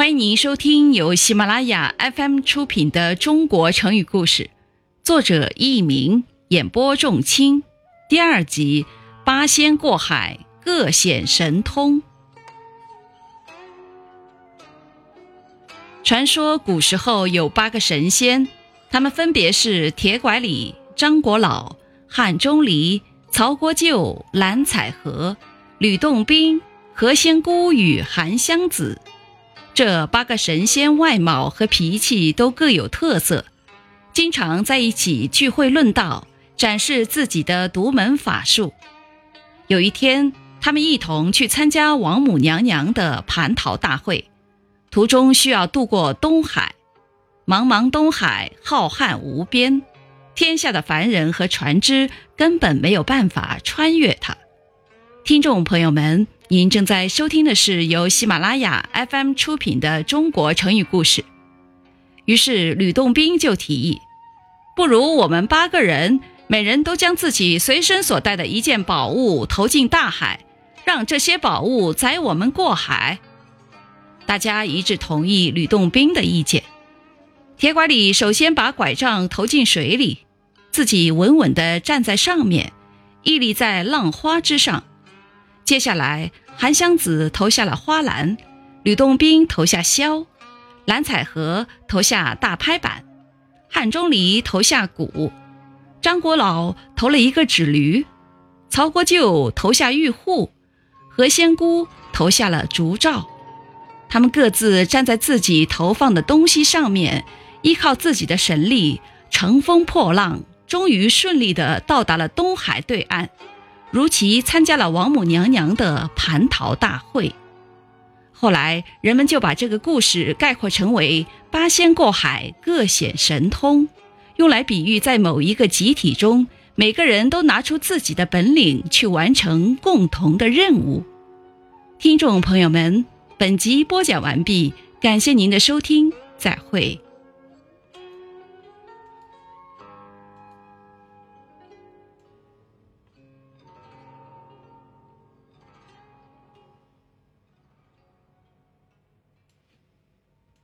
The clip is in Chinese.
欢迎您收听由喜马拉雅 FM 出品的《中国成语故事》，作者佚名，演播仲卿。第二集：八仙过海，各显神通。传说古时候有八个神仙，他们分别是铁拐李、张果老、汉钟离、曹国舅、蓝采和、吕洞宾、何仙姑与韩湘子。这八个神仙外貌和脾气都各有特色，经常在一起聚会论道，展示自己的独门法术。有一天，他们一同去参加王母娘娘的蟠桃大会，途中需要渡过东海。茫茫东海浩瀚无边，天下的凡人和船只根本没有办法穿越它。听众朋友们。您正在收听的是由喜马拉雅 FM 出品的《中国成语故事》。于是吕洞宾就提议：“不如我们八个人，每人都将自己随身所带的一件宝物投进大海，让这些宝物载我们过海。”大家一致同意吕洞宾的意见。铁拐李首先把拐杖投进水里，自己稳稳地站在上面，屹立在浪花之上。接下来，韩湘子投下了花篮，吕洞宾投下箫，蓝采和投下大拍板，汉钟离投下鼓，张果老投了一个纸驴，曹国舅投下玉户，何仙姑投下了竹罩。他们各自站在自己投放的东西上面，依靠自己的神力，乘风破浪，终于顺利地到达了东海对岸。如期参加了王母娘娘的蟠桃大会，后来人们就把这个故事概括成为“八仙过海，各显神通”，用来比喻在某一个集体中，每个人都拿出自己的本领去完成共同的任务。听众朋友们，本集播讲完毕，感谢您的收听，再会。